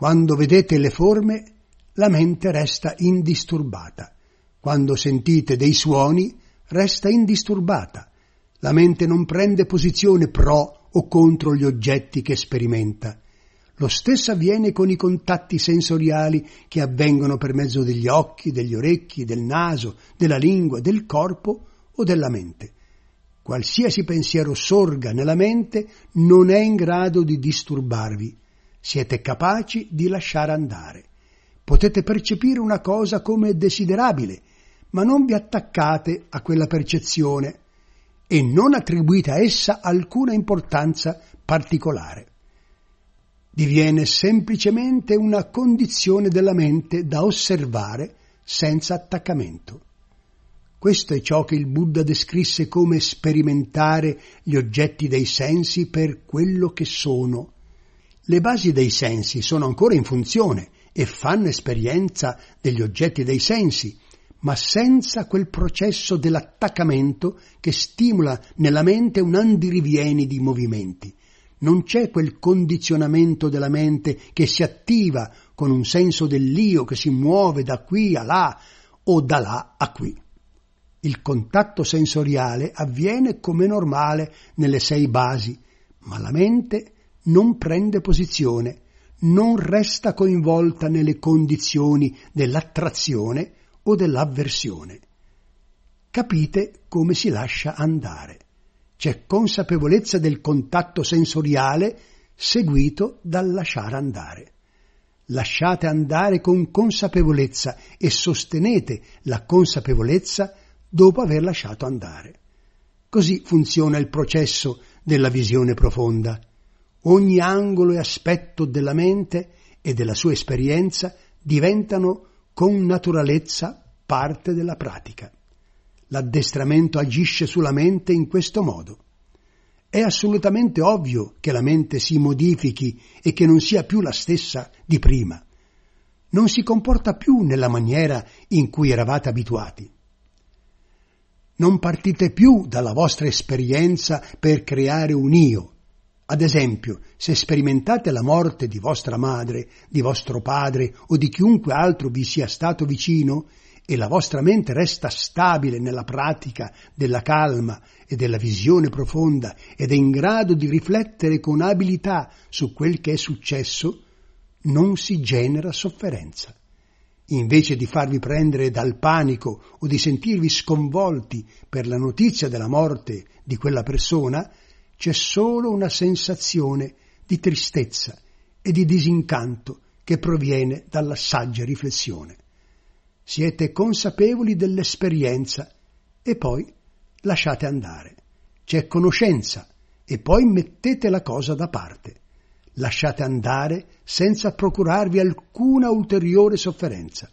Quando vedete le forme, la mente resta indisturbata. Quando sentite dei suoni, resta indisturbata. La mente non prende posizione pro o contro gli oggetti che sperimenta. Lo stesso avviene con i contatti sensoriali che avvengono per mezzo degli occhi, degli orecchi, del naso, della lingua, del corpo o della mente. Qualsiasi pensiero sorga nella mente non è in grado di disturbarvi. Siete capaci di lasciare andare. Potete percepire una cosa come desiderabile, ma non vi attaccate a quella percezione e non attribuite a essa alcuna importanza particolare diviene semplicemente una condizione della mente da osservare senza attaccamento. Questo è ciò che il Buddha descrisse come sperimentare gli oggetti dei sensi per quello che sono. Le basi dei sensi sono ancora in funzione e fanno esperienza degli oggetti dei sensi, ma senza quel processo dell'attaccamento che stimola nella mente un andirivieni di movimenti non c'è quel condizionamento della mente che si attiva con un senso dell'io che si muove da qui a là o da là a qui. Il contatto sensoriale avviene come normale nelle sei basi, ma la mente non prende posizione, non resta coinvolta nelle condizioni dell'attrazione o dell'avversione. Capite come si lascia andare c'è consapevolezza del contatto sensoriale seguito dal lasciare andare. Lasciate andare con consapevolezza e sostenete la consapevolezza dopo aver lasciato andare. Così funziona il processo della visione profonda. Ogni angolo e aspetto della mente e della sua esperienza diventano con naturalezza parte della pratica. L'addestramento agisce sulla mente in questo modo. È assolutamente ovvio che la mente si modifichi e che non sia più la stessa di prima. Non si comporta più nella maniera in cui eravate abituati. Non partite più dalla vostra esperienza per creare un io. Ad esempio, se sperimentate la morte di vostra madre, di vostro padre o di chiunque altro vi sia stato vicino, e la vostra mente resta stabile nella pratica della calma e della visione profonda ed è in grado di riflettere con abilità su quel che è successo, non si genera sofferenza. Invece di farvi prendere dal panico o di sentirvi sconvolti per la notizia della morte di quella persona, c'è solo una sensazione di tristezza e di disincanto che proviene dalla saggia riflessione siete consapevoli dell'esperienza e poi lasciate andare. C'è conoscenza e poi mettete la cosa da parte. Lasciate andare senza procurarvi alcuna ulteriore sofferenza.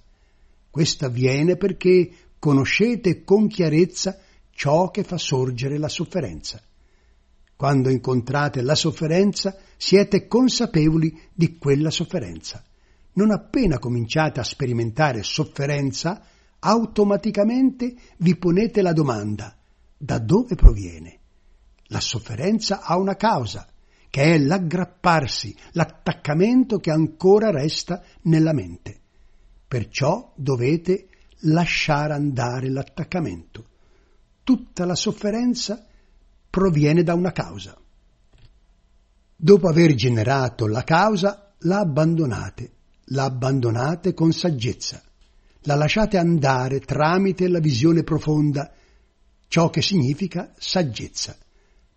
Questo avviene perché conoscete con chiarezza ciò che fa sorgere la sofferenza. Quando incontrate la sofferenza siete consapevoli di quella sofferenza non appena cominciate a sperimentare sofferenza, automaticamente vi ponete la domanda da dove proviene? La sofferenza ha una causa, che è l'aggrapparsi, l'attaccamento che ancora resta nella mente. Perciò dovete lasciare andare l'attaccamento. Tutta la sofferenza proviene da una causa. Dopo aver generato la causa, la abbandonate la abbandonate con saggezza, la lasciate andare tramite la visione profonda, ciò che significa saggezza.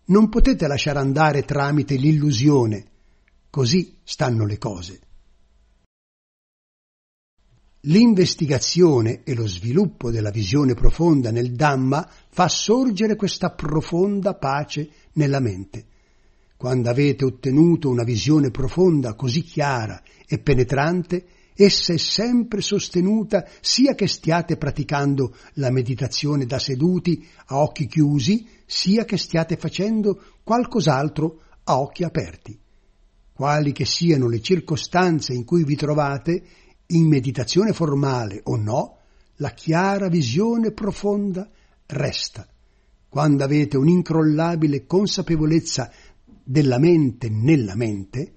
Non potete lasciare andare tramite l'illusione, così stanno le cose. L'investigazione e lo sviluppo della visione profonda nel Dhamma fa sorgere questa profonda pace nella mente. Quando avete ottenuto una visione profonda così chiara e penetrante, essa è sempre sostenuta sia che stiate praticando la meditazione da seduti a occhi chiusi, sia che stiate facendo qualcos'altro a occhi aperti. Quali che siano le circostanze in cui vi trovate, in meditazione formale o no, la chiara visione profonda resta. Quando avete un'incrollabile consapevolezza della mente nella mente,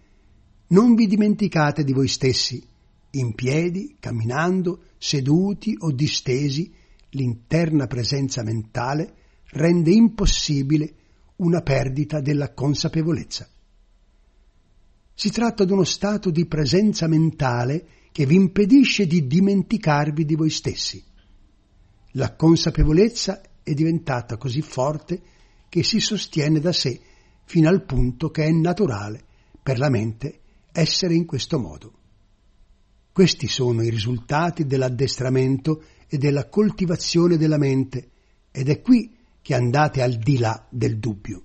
Non vi dimenticate di voi stessi. In piedi, camminando, seduti o distesi, l'interna presenza mentale rende impossibile una perdita della consapevolezza. Si tratta di uno stato di presenza mentale che vi impedisce di dimenticarvi di voi stessi. La consapevolezza è diventata così forte che si sostiene da sé fino al punto che è naturale per la mente essere in questo modo. Questi sono i risultati dell'addestramento e della coltivazione della mente ed è qui che andate al di là del dubbio.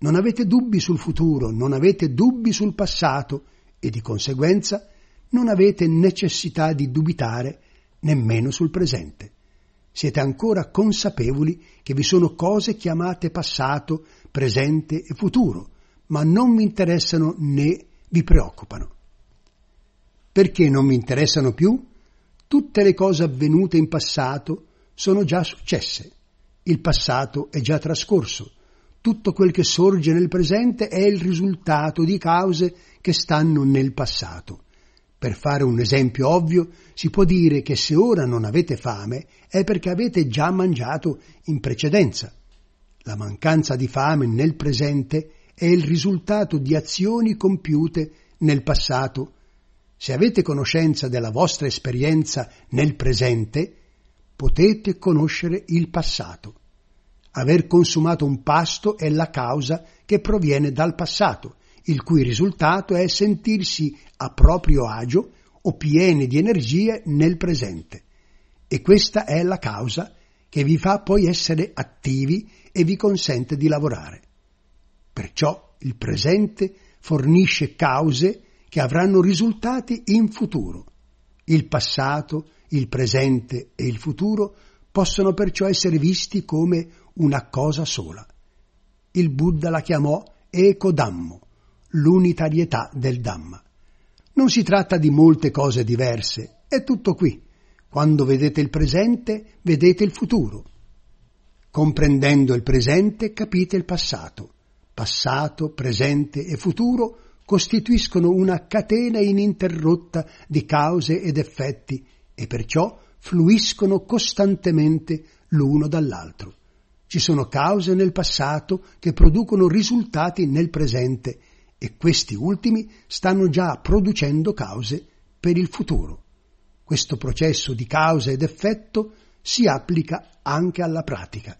Non avete dubbi sul futuro, non avete dubbi sul passato e di conseguenza non avete necessità di dubitare nemmeno sul presente. Siete ancora consapevoli che vi sono cose chiamate passato, presente e futuro, ma non vi interessano né vi preoccupano. Perché non vi interessano più? Tutte le cose avvenute in passato sono già successe. Il passato è già trascorso. Tutto quel che sorge nel presente è il risultato di cause che stanno nel passato. Per fare un esempio ovvio, si può dire che se ora non avete fame è perché avete già mangiato in precedenza. La mancanza di fame nel presente è il risultato di azioni compiute nel passato. Se avete conoscenza della vostra esperienza nel presente, potete conoscere il passato. Aver consumato un pasto è la causa che proviene dal passato il cui risultato è sentirsi a proprio agio o pieni di energie nel presente. E questa è la causa che vi fa poi essere attivi e vi consente di lavorare. Perciò il presente fornisce cause che avranno risultati in futuro. Il passato, il presente e il futuro possono perciò essere visti come una cosa sola. Il Buddha la chiamò Ekodammo, l'unitarietà del Dhamma. Non si tratta di molte cose diverse, è tutto qui. Quando vedete il presente, vedete il futuro. Comprendendo il presente, capite il passato. Passato, presente e futuro costituiscono una catena ininterrotta di cause ed effetti e perciò fluiscono costantemente l'uno dall'altro. Ci sono cause nel passato che producono risultati nel presente e questi ultimi stanno già producendo cause per il futuro. Questo processo di causa ed effetto si applica anche alla pratica.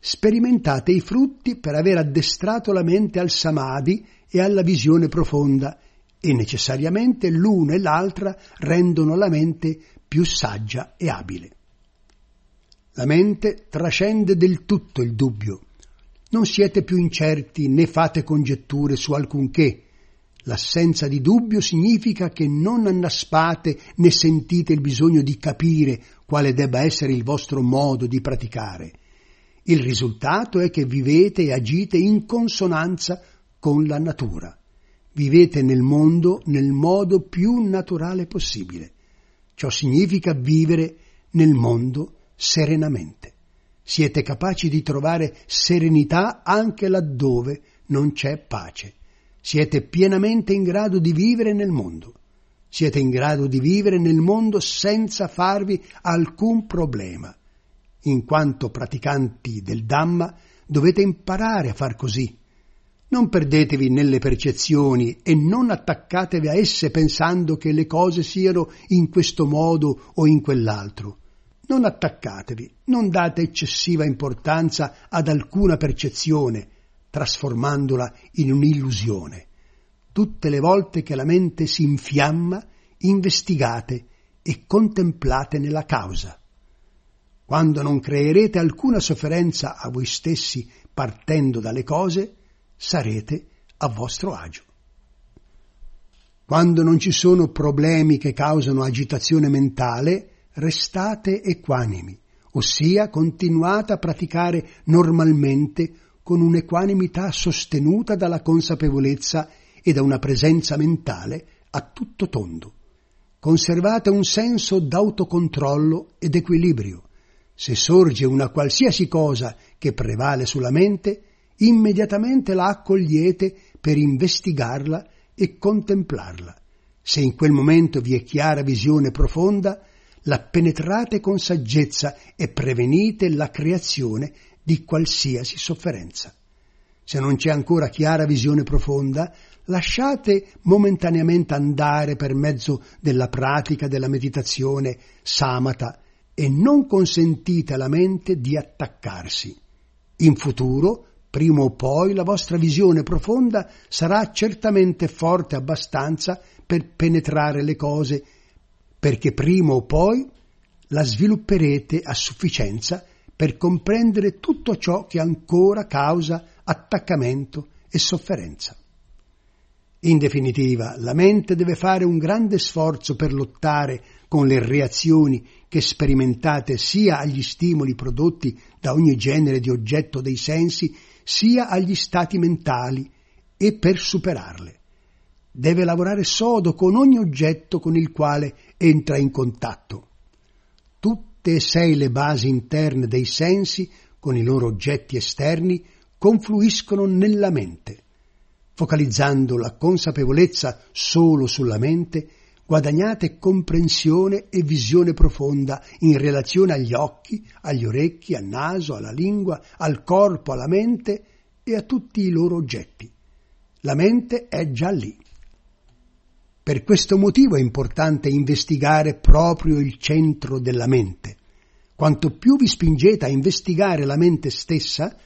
Sperimentate i frutti per aver addestrato la mente al samadhi e alla visione profonda e necessariamente l'una e l'altra rendono la mente più saggia e abile. La mente trascende del tutto il dubbio non siete più incerti né fate congetture su alcunché. L'assenza di dubbio significa che non annaspate né sentite il bisogno di capire quale debba essere il vostro modo di praticare. Il risultato è che vivete e agite in consonanza con la natura. Vivete nel mondo nel modo più naturale possibile. Ciò significa vivere nel mondo serenamente siete capaci di trovare serenità anche laddove non c'è pace. Siete pienamente in grado di vivere nel mondo. Siete in grado di vivere nel mondo senza farvi alcun problema. In quanto praticanti del Dhamma dovete imparare a far così. Non perdetevi nelle percezioni e non attaccatevi a esse pensando che le cose siano in questo modo o in quell'altro. Non attaccatevi, non date eccessiva importanza ad alcuna percezione, trasformandola in un'illusione. Tutte le volte che la mente si infiamma, investigate e contemplate nella causa. Quando non creerete alcuna sofferenza a voi stessi partendo dalle cose, sarete a vostro agio. Quando non ci sono problemi che causano agitazione mentale, restate equanimi, ossia continuate a praticare normalmente con un'equanimità sostenuta dalla consapevolezza e da una presenza mentale a tutto tondo. Conservate un senso d'autocontrollo ed equilibrio. Se sorge una qualsiasi cosa che prevale sulla mente, immediatamente la accogliete per investigarla e contemplarla. Se in quel momento vi è chiara visione profonda, la penetrate con saggezza e prevenite la creazione di qualsiasi sofferenza. Se non c'è ancora chiara visione profonda, lasciate momentaneamente andare per mezzo della pratica della meditazione samata e non consentite alla mente di attaccarsi. In futuro, prima o poi, la vostra visione profonda sarà certamente forte abbastanza per penetrare le cose, perché prima o poi la svilupperete a sufficienza per comprendere tutto ciò che ancora causa attaccamento e sofferenza. In definitiva, la mente deve fare un grande sforzo per lottare con le reazioni che sperimentate sia agli stimoli prodotti da ogni genere di oggetto dei sensi, sia agli stati mentali, e per superarle. Deve lavorare sodo con ogni oggetto con il quale entra in contatto. Tutte e sei le basi interne dei sensi, con i loro oggetti esterni, confluiscono nella mente focalizzando la consapevolezza solo sulla mente, guadagnate comprensione e visione profonda in relazione agli occhi, agli orecchi, al naso, alla lingua, al corpo, alla mente e a tutti i loro oggetti. La mente è già lì. Per questo motivo è importante investigare proprio il centro della mente. Quanto più vi spingete a investigare la mente stessa,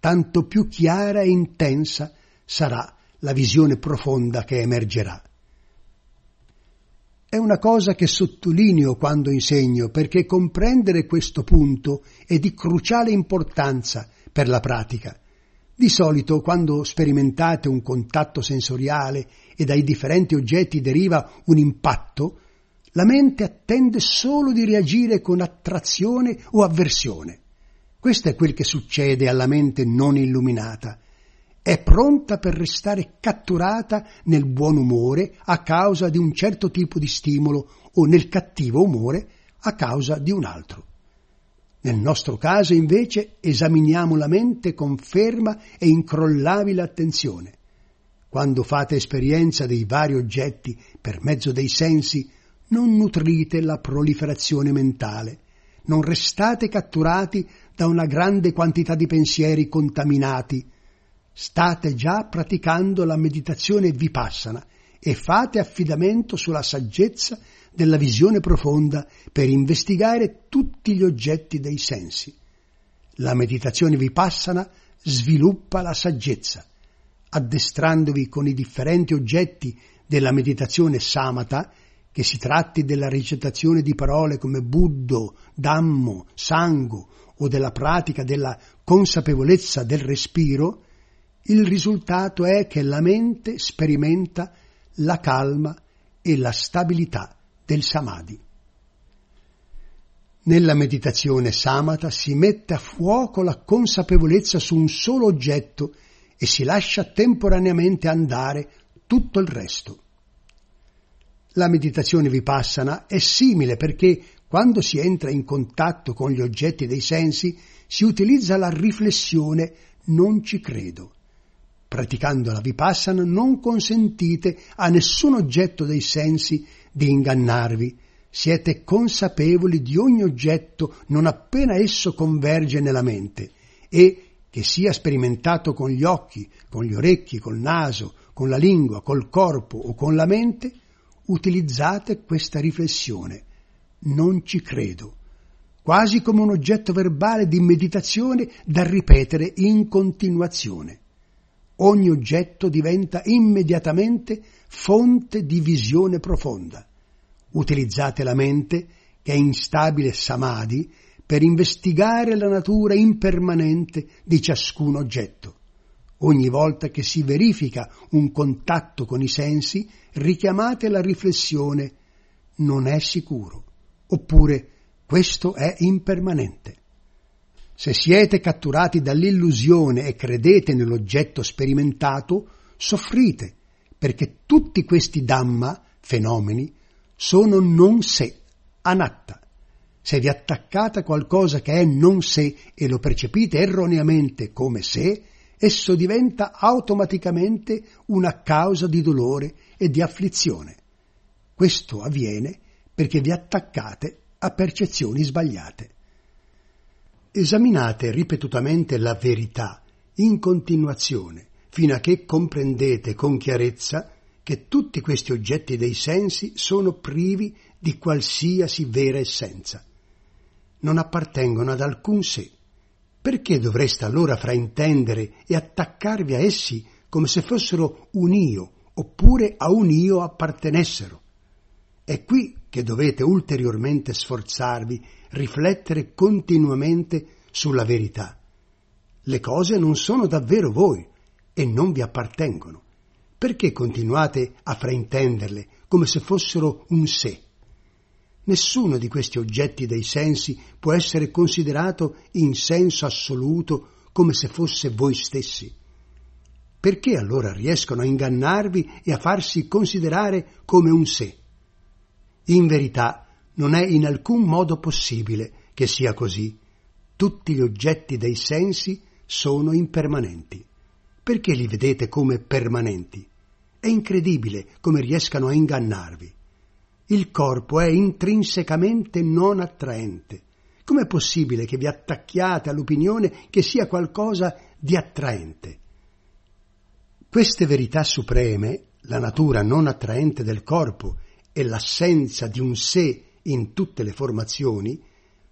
tanto più chiara e intensa sarà la visione profonda che emergerà. È una cosa che sottolineo quando insegno perché comprendere questo punto è di cruciale importanza per la pratica. Di solito, quando sperimentate un contatto sensoriale e dai differenti oggetti deriva un impatto, la mente attende solo di reagire con attrazione o avversione. Questo è quel che succede alla mente non illuminata è pronta per restare catturata nel buon umore a causa di un certo tipo di stimolo o nel cattivo umore a causa di un altro. Nel nostro caso, invece, esaminiamo la mente con ferma e incrollabile attenzione. Quando fate esperienza dei vari oggetti per mezzo dei sensi, non nutrite la proliferazione mentale, non restate catturati da una grande quantità di pensieri contaminati, state già praticando la meditazione vipassana e fate affidamento sulla saggezza della visione profonda per investigare tutti gli oggetti dei sensi. La meditazione vipassana sviluppa la saggezza, addestrandovi con i differenti oggetti della meditazione samata, che si tratti della recitazione di parole come Buddho, Dhammo, Sango o della pratica della consapevolezza del respiro, il risultato è che la mente sperimenta la calma e la stabilità del samadhi. Nella meditazione samata si mette a fuoco la consapevolezza su un solo oggetto e si lascia temporaneamente andare tutto il resto. La meditazione vipassana è simile perché quando si entra in contatto con gli oggetti dei sensi si utilizza la riflessione non ci credo Praticando la vipassana non consentite a nessun oggetto dei sensi di ingannarvi. Siete consapevoli di ogni oggetto non appena esso converge nella mente e che sia sperimentato con gli occhi, con gli orecchi, col naso, con la lingua, col corpo o con la mente, utilizzate questa riflessione. Non ci credo, quasi come un oggetto verbale di meditazione da ripetere in continuazione ogni oggetto diventa immediatamente fonte di visione profonda. Utilizzate la mente, che è instabile samadhi, per investigare la natura impermanente di ciascun oggetto. Ogni volta che si verifica un contatto con i sensi, richiamate la riflessione non è sicuro, oppure questo è impermanente. Se siete catturati dall'illusione e credete nell'oggetto sperimentato, soffrite, perché tutti questi Dhamma, fenomeni, sono non sé, anatta. Se vi attaccate a qualcosa che è non sé e lo percepite erroneamente come sé, esso diventa automaticamente una causa di dolore e di afflizione. Questo avviene perché vi attaccate a percezioni sbagliate. Esaminate ripetutamente la verità in continuazione fino a che comprendete con chiarezza che tutti questi oggetti dei sensi sono privi di qualsiasi vera essenza. Non appartengono ad alcun sé. Perché dovreste allora fraintendere e attaccarvi a essi come se fossero un io oppure a un io appartenessero? È qui che dovete ulteriormente sforzarvi, riflettere continuamente sulla verità. Le cose non sono davvero voi e non vi appartengono. Perché continuate a fraintenderle come se fossero un sé? Nessuno di questi oggetti dei sensi può essere considerato in senso assoluto come se fosse voi stessi. Perché allora riescono a ingannarvi e a farsi considerare come un sé? In verità non è in alcun modo possibile che sia così. Tutti gli oggetti dei sensi sono impermanenti. Perché li vedete come permanenti? È incredibile come riescano a ingannarvi. Il corpo è intrinsecamente non attraente. Com'è possibile che vi attacchiate all'opinione che sia qualcosa di attraente? Queste verità supreme, la natura non attraente del corpo e l'assenza di un sé in tutte le formazioni,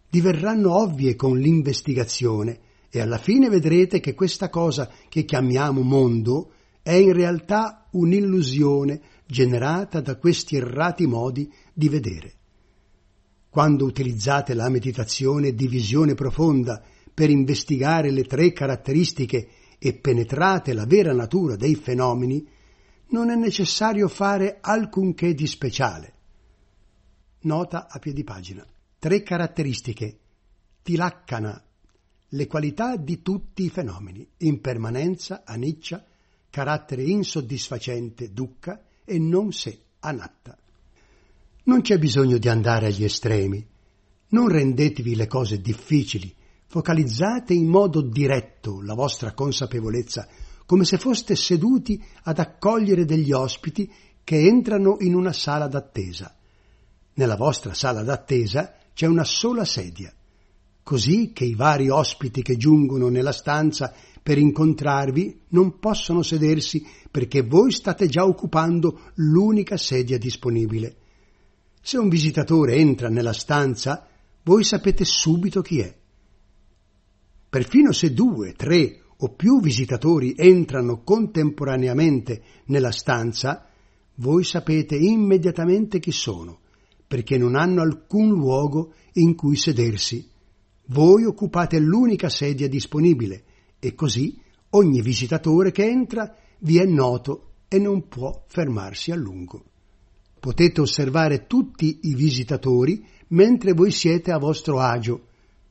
diverranno ovvie con l'investigazione e alla fine vedrete che questa cosa che chiamiamo mondo è in realtà un'illusione generata da questi errati modi di vedere. Quando utilizzate la meditazione di visione profonda per investigare le tre caratteristiche e penetrate la vera natura dei fenomeni, non è necessario fare alcunché di speciale. Nota a piedi pagina. Tre caratteristiche. Tilaccana, le qualità di tutti i fenomeni, impermanenza, aniccia, carattere insoddisfacente, dukkha, e non sé, anatta. Non c'è bisogno di andare agli estremi. Non rendetevi le cose difficili. Focalizzate in modo diretto la vostra consapevolezza come se foste seduti ad accogliere degli ospiti che entrano in una sala d'attesa. Nella vostra sala d'attesa c'è una sola sedia, così che i vari ospiti che giungono nella stanza per incontrarvi non possono sedersi perché voi state già occupando l'unica sedia disponibile. Se un visitatore entra nella stanza, voi sapete subito chi è. Perfino se due, tre o più visitatori entrano contemporaneamente nella stanza, voi sapete immediatamente chi sono, perché non hanno alcun luogo in cui sedersi. Voi occupate l'unica sedia disponibile e così ogni visitatore che entra vi è noto e non può fermarsi a lungo. Potete osservare tutti i visitatori mentre voi siete a vostro agio,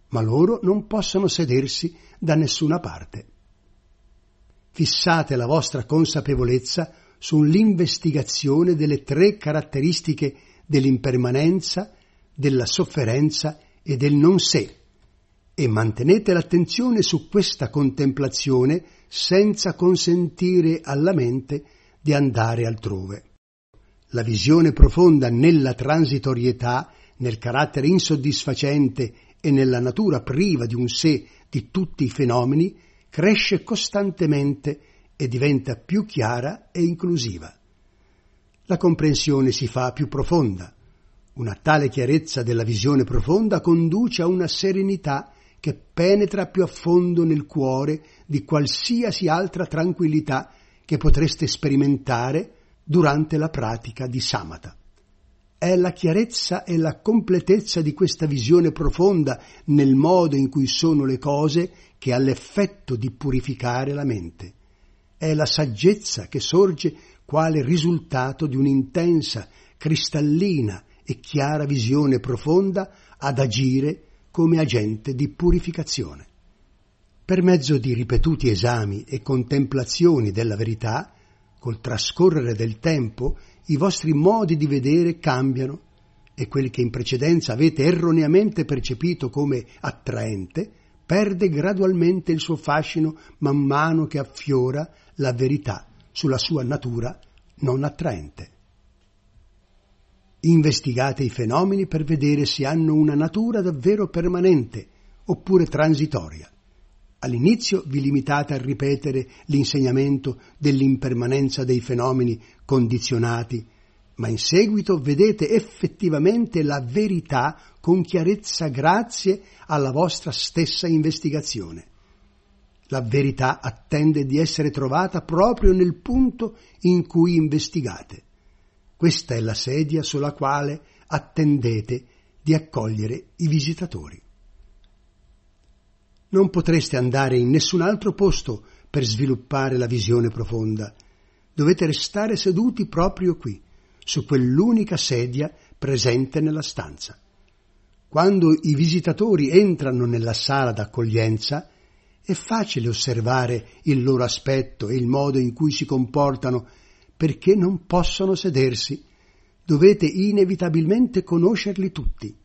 ma loro non possono sedersi da nessuna parte. Fissate la vostra consapevolezza sull'investigazione delle tre caratteristiche dell'impermanenza, della sofferenza e del non sé e mantenete l'attenzione su questa contemplazione senza consentire alla mente di andare altrove. La visione profonda nella transitorietà, nel carattere insoddisfacente e nella natura priva di un sé di tutti i fenomeni cresce costantemente e diventa più chiara e inclusiva. La comprensione si fa più profonda. Una tale chiarezza della visione profonda conduce a una serenità che penetra più a fondo nel cuore di qualsiasi altra tranquillità che potreste sperimentare durante la pratica di samatha. È la chiarezza e la completezza di questa visione profonda nel modo in cui sono le cose che ha l'effetto di purificare la mente. È la saggezza che sorge quale risultato di un'intensa, cristallina e chiara visione profonda ad agire come agente di purificazione. Per mezzo di ripetuti esami e contemplazioni della verità, col trascorrere del tempo, i vostri modi di vedere cambiano e quel che in precedenza avete erroneamente percepito come attraente perde gradualmente il suo fascino man mano che affiora la verità sulla sua natura non attraente. Investigate i fenomeni per vedere se hanno una natura davvero permanente oppure transitoria. All'inizio vi limitate a ripetere l'insegnamento dell'impermanenza dei fenomeni condizionati, ma in seguito vedete effettivamente la verità con chiarezza grazie alla vostra stessa investigazione. La verità attende di essere trovata proprio nel punto in cui investigate. Questa è la sedia sulla quale attendete di accogliere i visitatori. Non potreste andare in nessun altro posto per sviluppare la visione profonda. Dovete restare seduti proprio qui, su quell'unica sedia presente nella stanza. Quando i visitatori entrano nella sala d'accoglienza, è facile osservare il loro aspetto e il modo in cui si comportano perché non possono sedersi. Dovete inevitabilmente conoscerli tutti.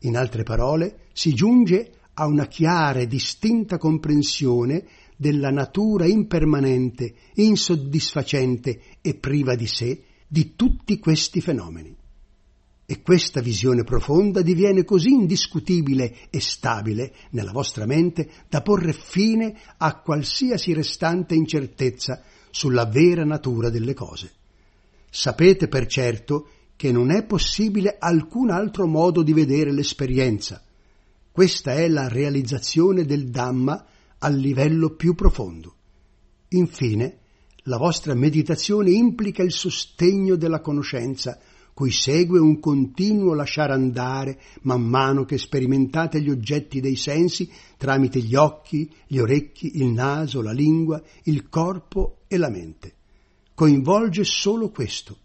In altre parole, si giunge a una chiara e distinta comprensione della natura impermanente, insoddisfacente e priva di sé di tutti questi fenomeni. E questa visione profonda diviene così indiscutibile e stabile nella vostra mente da porre fine a qualsiasi restante incertezza sulla vera natura delle cose. Sapete per certo che non è possibile alcun altro modo di vedere l'esperienza. Questa è la realizzazione del Dhamma al livello più profondo. Infine, la vostra meditazione implica il sostegno della conoscenza cui segue un continuo lasciare andare man mano che sperimentate gli oggetti dei sensi tramite gli occhi, gli orecchi, il naso, la lingua, il corpo e la mente. Coinvolge solo questo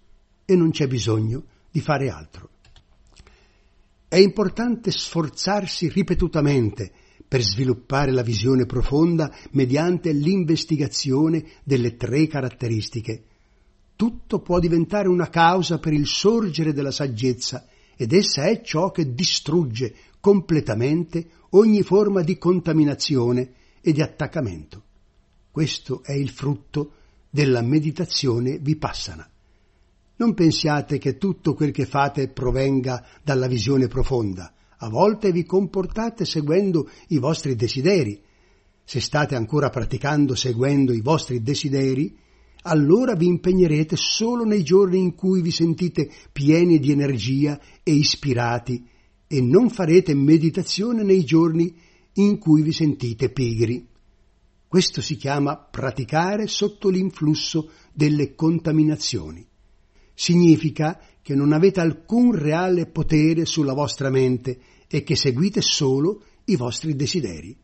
e non c'è bisogno di fare altro. È importante sforzarsi ripetutamente per sviluppare la visione profonda mediante l'investigazione delle tre caratteristiche tutto può diventare una causa per il sorgere della saggezza ed essa è ciò che distrugge completamente ogni forma di contaminazione e di attaccamento. Questo è il frutto della meditazione vipassana. Non pensiate che tutto quel che fate provenga dalla visione profonda. A volte vi comportate seguendo i vostri desideri. Se state ancora praticando seguendo i vostri desideri, allora vi impegnerete solo nei giorni in cui vi sentite pieni di energia e ispirati e non farete meditazione nei giorni in cui vi sentite pigri. Questo si chiama praticare sotto l'influsso delle contaminazioni. Significa che non avete alcun reale potere sulla vostra mente e che seguite solo i vostri desideri.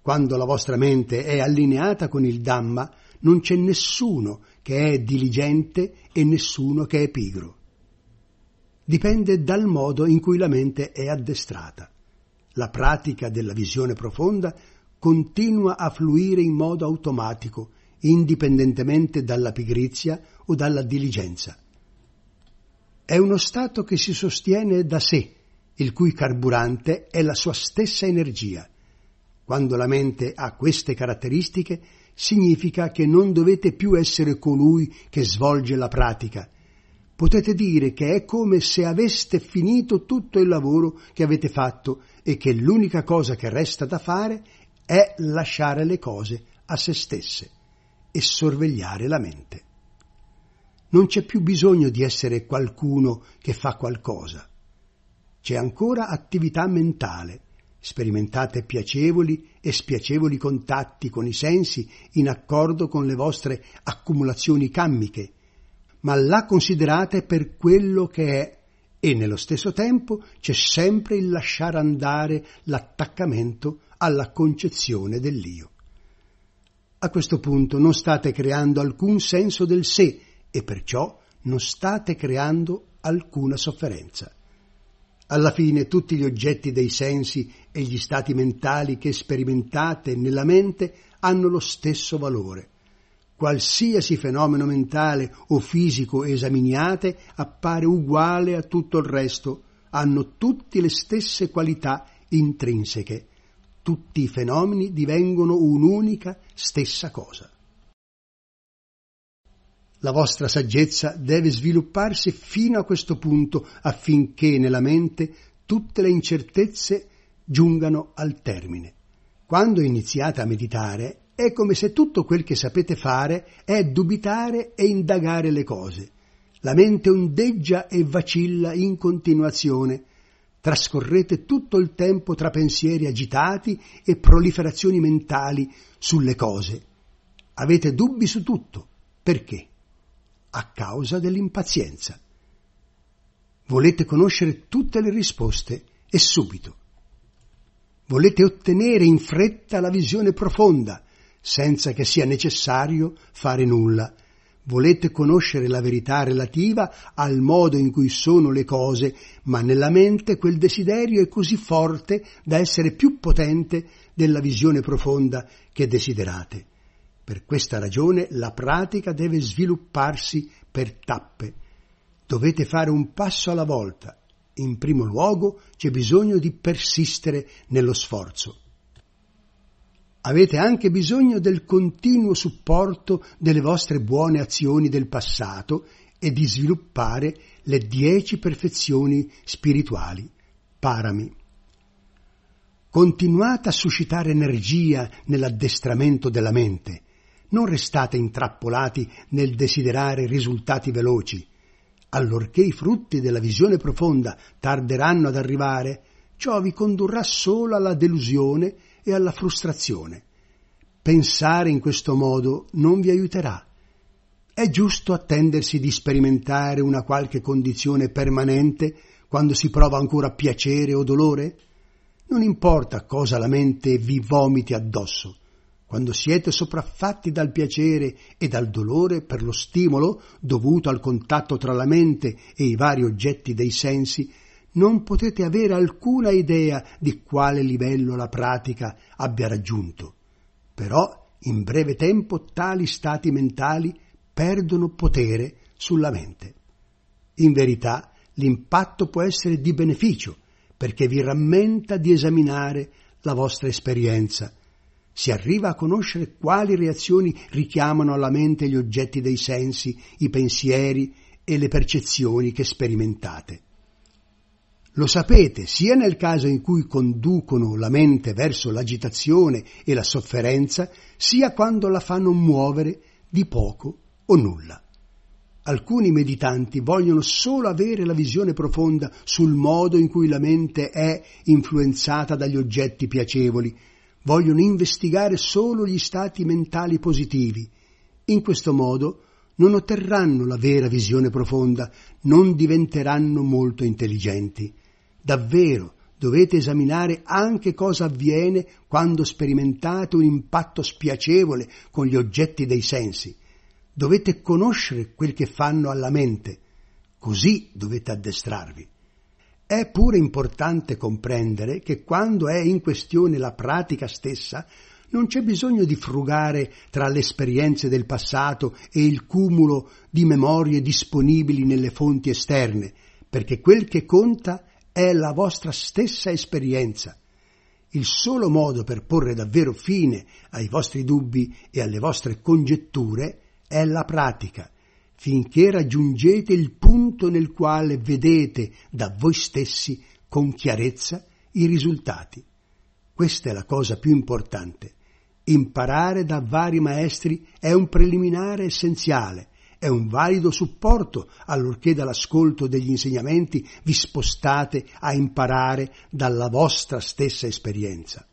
Quando la vostra mente è allineata con il Dhamma, non c'è nessuno che è diligente e nessuno che è pigro. Dipende dal modo in cui la mente è addestrata. La pratica della visione profonda continua a fluire in modo automatico, indipendentemente dalla pigrizia o dalla diligenza. È uno stato che si sostiene da sé, il cui carburante è la sua stessa energia. Quando la mente ha queste caratteristiche, significa che non dovete più essere colui che svolge la pratica. Potete dire che è come se aveste finito tutto il lavoro che avete fatto e che l'unica cosa che resta da fare è lasciare le cose a se stesse e sorvegliare la mente. Non c'è più bisogno di essere qualcuno che fa qualcosa. C'è ancora attività mentale Sperimentate piacevoli e spiacevoli contatti con i sensi in accordo con le vostre accumulazioni kammiche, ma la considerate per quello che è e nello stesso tempo c'è sempre il lasciare andare l'attaccamento alla concezione dell'io. A questo punto non state creando alcun senso del sé e perciò non state creando alcuna sofferenza. Alla fine tutti gli oggetti dei sensi e gli stati mentali che sperimentate nella mente hanno lo stesso valore. Qualsiasi fenomeno mentale o fisico esaminiate appare uguale a tutto il resto, hanno tutti le stesse qualità intrinseche. tutti i fenomeni divengono un'unica stessa cosa. La vostra saggezza deve svilupparsi fino a questo punto affinché nella mente tutte le incertezze giungano al termine. Quando iniziate a meditare è come se tutto quel che sapete fare è dubitare e indagare le cose. La mente ondeggia e vacilla in continuazione. Trascorrete tutto il tempo tra pensieri agitati e proliferazioni mentali sulle cose. Avete dubbi su tutto. Perché? A causa dell'impazienza. Volete conoscere tutte le risposte e subito. Volete ottenere in fretta la visione profonda, senza che sia necessario fare nulla. Volete conoscere la verità relativa al modo in cui sono le cose, ma nella mente quel desiderio è così forte da essere più potente della visione profonda che desiderate. Per questa ragione la pratica deve svilupparsi per tappe. Dovete fare un passo alla volta. In primo luogo c'è bisogno di persistere nello sforzo avete anche bisogno del continuo supporto delle vostre buone azioni del passato e di sviluppare le dieci perfezioni spirituali, parami. Continuate a suscitare energia nell'addestramento della mente. Non restate intrappolati nel desiderare risultati veloci. Allorché i frutti della visione profonda tarderanno ad arrivare, ciò vi condurrà solo alla delusione e alla frustrazione. Pensare in questo modo non vi aiuterà. È giusto attendersi di sperimentare una qualche condizione permanente quando si prova ancora piacere o dolore? Non importa cosa la mente vi vomiti addosso. Quando siete sopraffatti dal piacere e dal dolore per lo stimolo dovuto al contatto tra la mente e i vari oggetti dei sensi, non potete avere alcuna idea di quale livello la pratica abbia raggiunto. Però in breve tempo tali stati mentali perdono potere sulla mente. In verità l'impatto può essere di beneficio perché vi rammenta di esaminare la vostra esperienza. Si arriva a conoscere quali reazioni richiamano alla mente gli oggetti dei sensi, i pensieri e le percezioni che sperimentate. Lo sapete sia nel caso in cui conducono la mente verso l'agitazione e la sofferenza, sia quando la fanno muovere di poco o nulla. Alcuni meditanti vogliono solo avere la visione profonda sul modo in cui la mente è influenzata dagli oggetti piacevoli, vogliono investigare solo gli stati mentali positivi. In questo modo non otterranno la vera visione profonda, non diventeranno molto intelligenti. Davvero dovete esaminare anche cosa avviene quando sperimentate un impatto spiacevole con gli oggetti dei sensi. Dovete conoscere quel che fanno alla mente, così dovete addestrarvi. È pure importante comprendere che quando è in questione la pratica stessa, non c'è bisogno di frugare tra le esperienze del passato e il cumulo di memorie disponibili nelle fonti esterne, perché quel che conta è la vostra stessa esperienza. Il solo modo per porre davvero fine ai vostri dubbi e alle vostre congetture è la pratica, finché raggiungete il punto nel quale vedete da voi stessi con chiarezza i risultati. Questa è la cosa più importante. Imparare da vari maestri è un preliminare essenziale è un valido supporto allorché dall'ascolto degli insegnamenti vi spostate a imparare dalla vostra stessa esperienza.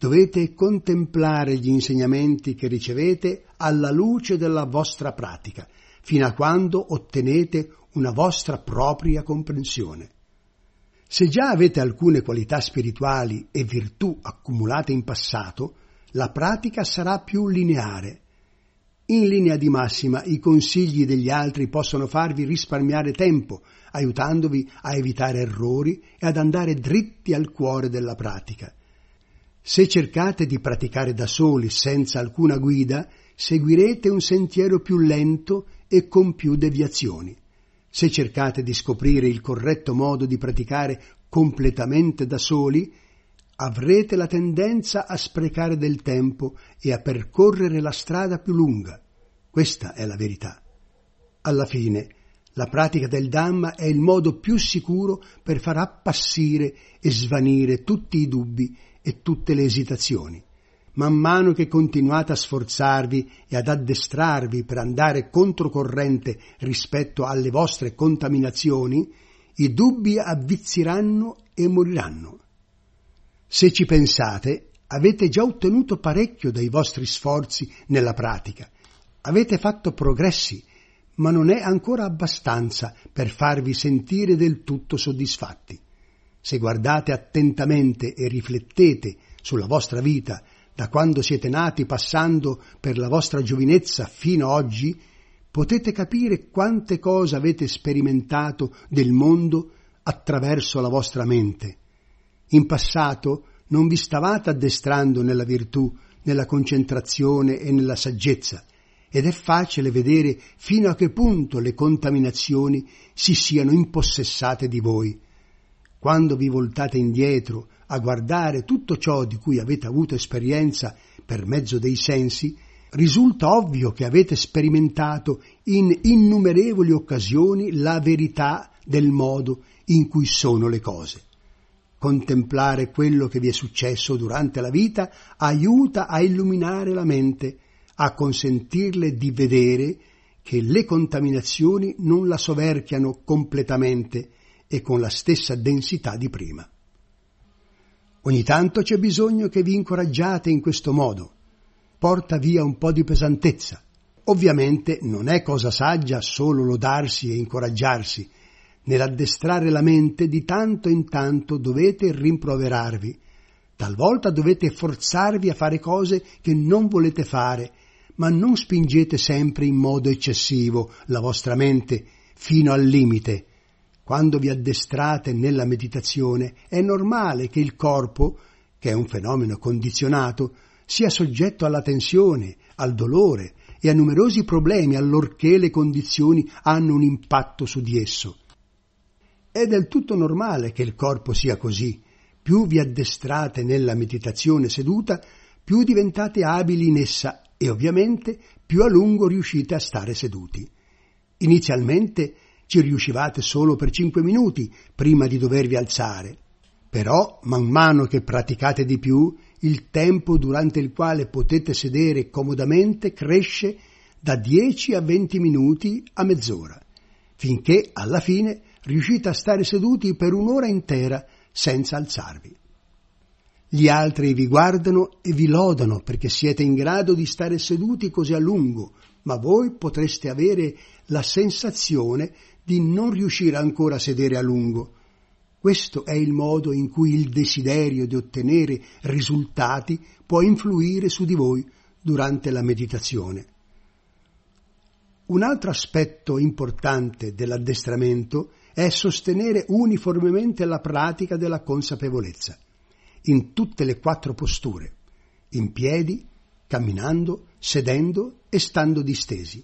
Dovete contemplare gli insegnamenti che ricevete alla luce della vostra pratica, fino a quando ottenete una vostra propria comprensione. Se già avete alcune qualità spirituali e virtù accumulate in passato, la pratica sarà più lineare in linea di massima i consigli degli altri possono farvi risparmiare tempo, aiutandovi a evitare errori e ad andare dritti al cuore della pratica. Se cercate di praticare da soli senza alcuna guida, seguirete un sentiero più lento e con più deviazioni. Se cercate di scoprire il corretto modo di praticare completamente da soli, avrete la tendenza a sprecare del tempo e a percorrere la strada più lunga. Questa è la verità. Alla fine, la pratica del Dhamma è il modo più sicuro per far appassire e svanire tutti i dubbi e tutte le esitazioni. Man mano che continuate a sforzarvi e ad addestrarvi per andare controcorrente rispetto alle vostre contaminazioni, i dubbi avvizieranno e moriranno. Se ci pensate, avete già ottenuto parecchio dai vostri sforzi nella pratica, avete fatto progressi ma non è ancora abbastanza per farvi sentire del tutto soddisfatti. Se guardate attentamente e riflettete sulla vostra vita da quando siete nati passando per la vostra giovinezza fino a oggi, potete capire quante cose avete sperimentato del mondo attraverso la vostra mente. In passato non vi stavate addestrando nella virtù, nella concentrazione e nella saggezza, ed è facile vedere fino a che punto le contaminazioni si siano impossessate di voi. Quando vi voltate indietro a guardare tutto ciò di cui avete avuto esperienza per mezzo dei sensi, risulta ovvio che avete sperimentato in innumerevoli occasioni la verità del modo in cui sono le cose. Contemplare quello che vi è successo durante la vita aiuta a illuminare la mente a consentirle di vedere che le contaminazioni non la soverchiano completamente e con la stessa densità di prima. Ogni tanto c'è bisogno che vi incoraggiate in questo modo. Porta via un po' di pesantezza. Ovviamente non è cosa saggia solo lodarsi e incoraggiarsi. Nell'addestrare la mente di tanto in tanto dovete rimproverarvi. Talvolta dovete forzarvi a fare cose che non volete fare ma non spingete sempre in modo eccessivo la vostra mente fino al limite. Quando vi addestrate nella meditazione è normale che il corpo, che è un fenomeno condizionato, sia soggetto alla tensione, al dolore e a numerosi problemi allorché le condizioni hanno un impatto su di esso. È del tutto normale che il corpo sia così. Più vi addestrate nella meditazione seduta, più diventate abili in essa e ovviamente più a lungo riuscite a stare seduti. Inizialmente ci riuscivate solo per cinque minuti prima di dovervi alzare, però man mano che praticate di più, il tempo durante il quale potete sedere comodamente cresce da 10 a 20 minuti a mezz'ora, finché alla fine riuscite a stare seduti per un'ora intera senza alzarvi. Gli altri vi guardano e vi lodano perché siete in grado di stare seduti così a lungo, ma voi potreste avere la sensazione di non riuscire ancora a sedere a lungo. Questo è il modo in cui il desiderio di ottenere risultati può influire su di voi durante la meditazione. Un altro aspetto importante dell'addestramento è sostenere uniformemente la pratica della consapevolezza in tutte le quattro posture, in piedi, camminando, sedendo e stando distesi.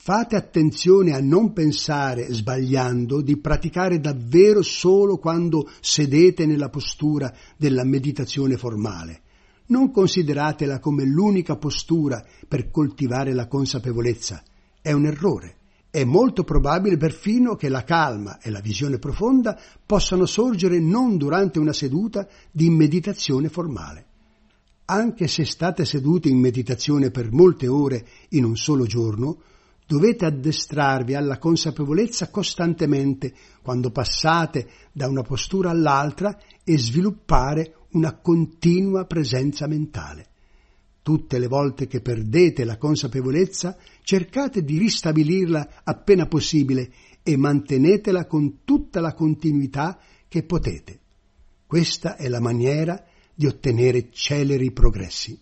Fate attenzione a non pensare, sbagliando, di praticare davvero solo quando sedete nella postura della meditazione formale. Non consideratela come l'unica postura per coltivare la consapevolezza. È un errore. È molto probabile perfino che la calma e la visione profonda possano sorgere non durante una seduta di meditazione formale. Anche se state seduti in meditazione per molte ore in un solo giorno, dovete addestrarvi alla consapevolezza costantemente quando passate da una postura all'altra e sviluppare una continua presenza mentale. Tutte le volte che perdete la consapevolezza, cercate di ristabilirla appena possibile e mantenetela con tutta la continuità che potete. Questa è la maniera di ottenere celeri progressi.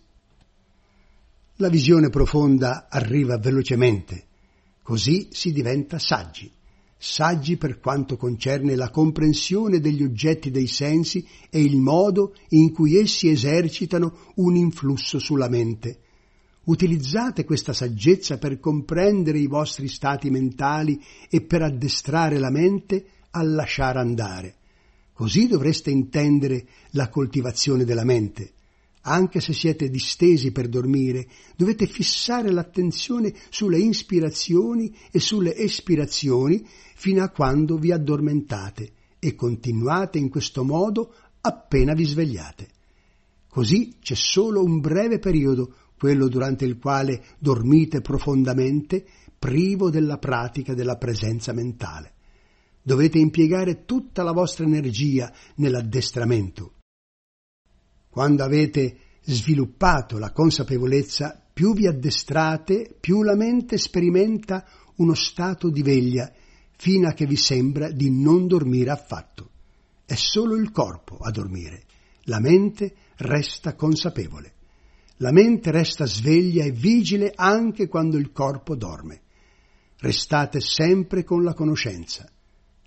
La visione profonda arriva velocemente, così si diventa saggi saggi per quanto concerne la comprensione degli oggetti dei sensi e il modo in cui essi esercitano un influsso sulla mente. Utilizzate questa saggezza per comprendere i vostri stati mentali e per addestrare la mente a lasciare andare. Così dovreste intendere la coltivazione della mente. Anche se siete distesi per dormire, dovete fissare l'attenzione sulle ispirazioni e sulle espirazioni fino a quando vi addormentate e continuate in questo modo appena vi svegliate. Così c'è solo un breve periodo, quello durante il quale dormite profondamente, privo della pratica della presenza mentale. Dovete impiegare tutta la vostra energia nell'addestramento. Quando avete sviluppato la consapevolezza, più vi addestrate, più la mente sperimenta uno stato di veglia, fino a che vi sembra di non dormire affatto. È solo il corpo a dormire, la mente resta consapevole. La mente resta sveglia e vigile anche quando il corpo dorme. Restate sempre con la conoscenza.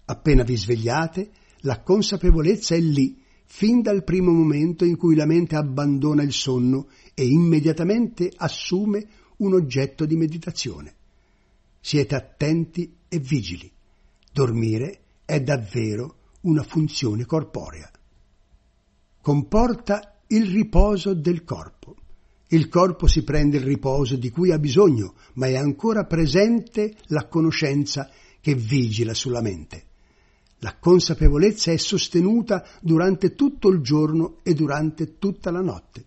Appena vi svegliate, la consapevolezza è lì, fin dal primo momento in cui la mente abbandona il sonno e immediatamente assume un oggetto di meditazione. Siete attenti e vigili. Dormire è davvero una funzione corporea. Comporta il riposo del corpo. Il corpo si prende il riposo di cui ha bisogno, ma è ancora presente la conoscenza che vigila sulla mente. La consapevolezza è sostenuta durante tutto il giorno e durante tutta la notte.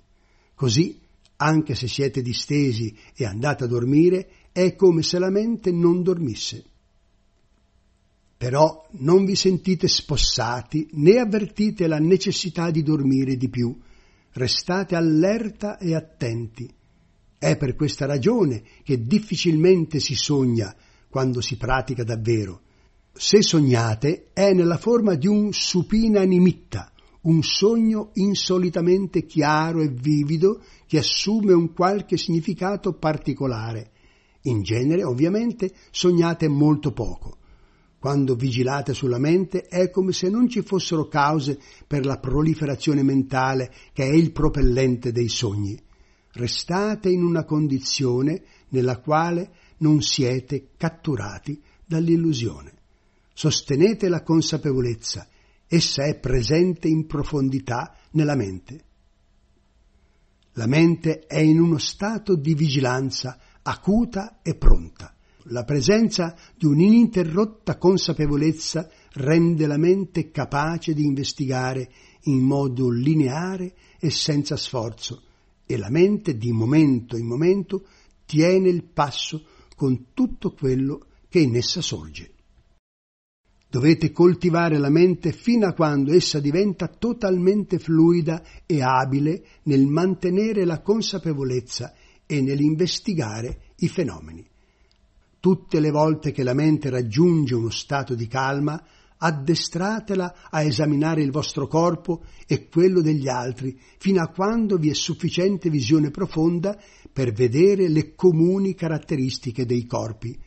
Così, anche se siete distesi e andate a dormire, è come se la mente non dormisse. Però non vi sentite spossati né avvertite la necessità di dormire di più. Restate allerta e attenti. È per questa ragione che difficilmente si sogna quando si pratica davvero se sognate, è nella forma di un supina nimitta, un sogno insolitamente chiaro e vivido che assume un qualche significato particolare. In genere, ovviamente, sognate molto poco. Quando vigilate sulla mente è come se non ci fossero cause per la proliferazione mentale che è il propellente dei sogni. Restate in una condizione nella quale non siete catturati dall'illusione. Sostenete la consapevolezza, essa è presente in profondità nella mente. La mente è in uno stato di vigilanza acuta e pronta. La presenza di un'ininterrotta consapevolezza rende la mente capace di investigare in modo lineare e senza sforzo e la mente di momento in momento tiene il passo con tutto quello che in essa sorge. Dovete coltivare la mente fino a quando essa diventa totalmente fluida e abile nel mantenere la consapevolezza e nell'investigare i fenomeni. Tutte le volte che la mente raggiunge uno stato di calma, addestratela a esaminare il vostro corpo e quello degli altri, fino a quando vi è sufficiente visione profonda per vedere le comuni caratteristiche dei corpi,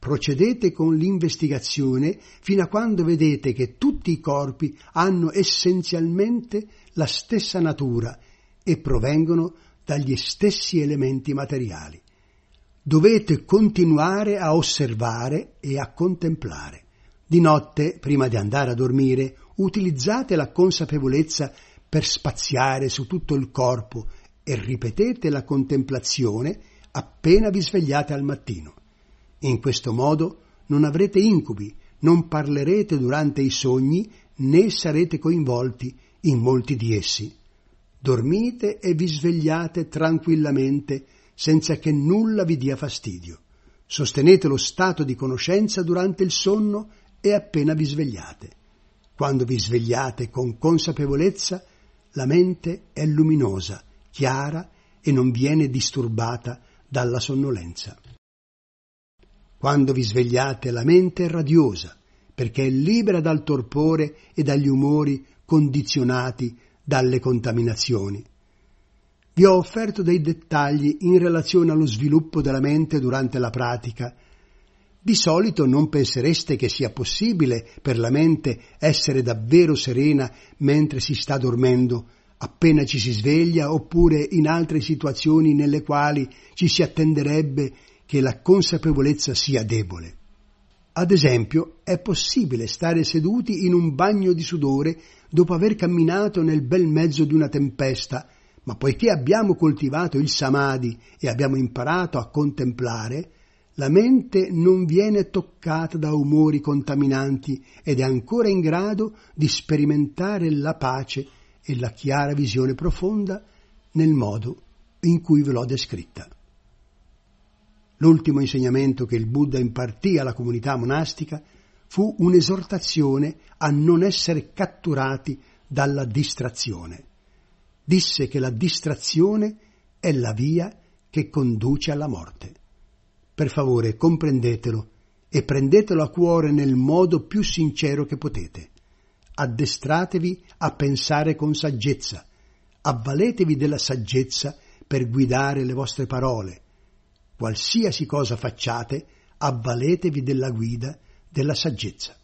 Procedete con l'investigazione fino a quando vedete che tutti i corpi hanno essenzialmente la stessa natura e provengono dagli stessi elementi materiali. Dovete continuare a osservare e a contemplare. Di notte, prima di andare a dormire, utilizzate la consapevolezza per spaziare su tutto il corpo e ripetete la contemplazione appena vi svegliate al mattino. In questo modo non avrete incubi, non parlerete durante i sogni né sarete coinvolti in molti di essi. Dormite e vi svegliate tranquillamente senza che nulla vi dia fastidio. Sostenete lo stato di conoscenza durante il sonno e appena vi svegliate. Quando vi svegliate con consapevolezza, la mente è luminosa, chiara e non viene disturbata dalla sonnolenza. Quando vi svegliate la mente è radiosa, perché è libera dal torpore e dagli umori condizionati dalle contaminazioni. Vi ho offerto dei dettagli in relazione allo sviluppo della mente durante la pratica. Di solito non pensereste che sia possibile per la mente essere davvero serena mentre si sta dormendo, appena ci si sveglia, oppure in altre situazioni nelle quali ci si attenderebbe che la consapevolezza sia debole. Ad esempio, è possibile stare seduti in un bagno di sudore dopo aver camminato nel bel mezzo di una tempesta, ma poiché abbiamo coltivato il samadhi e abbiamo imparato a contemplare, la mente non viene toccata da umori contaminanti ed è ancora in grado di sperimentare la pace e la chiara visione profonda nel modo in cui ve l'ho descritta. L'ultimo insegnamento che il Buddha impartì alla comunità monastica fu un'esortazione a non essere catturati dalla distrazione. Disse che la distrazione è la via che conduce alla morte. Per favore, comprendetelo e prendetelo a cuore nel modo più sincero che potete. Addestratevi a pensare con saggezza, avvaletevi della saggezza per guidare le vostre parole. Qualsiasi cosa facciate, avvaletevi della guida della saggezza.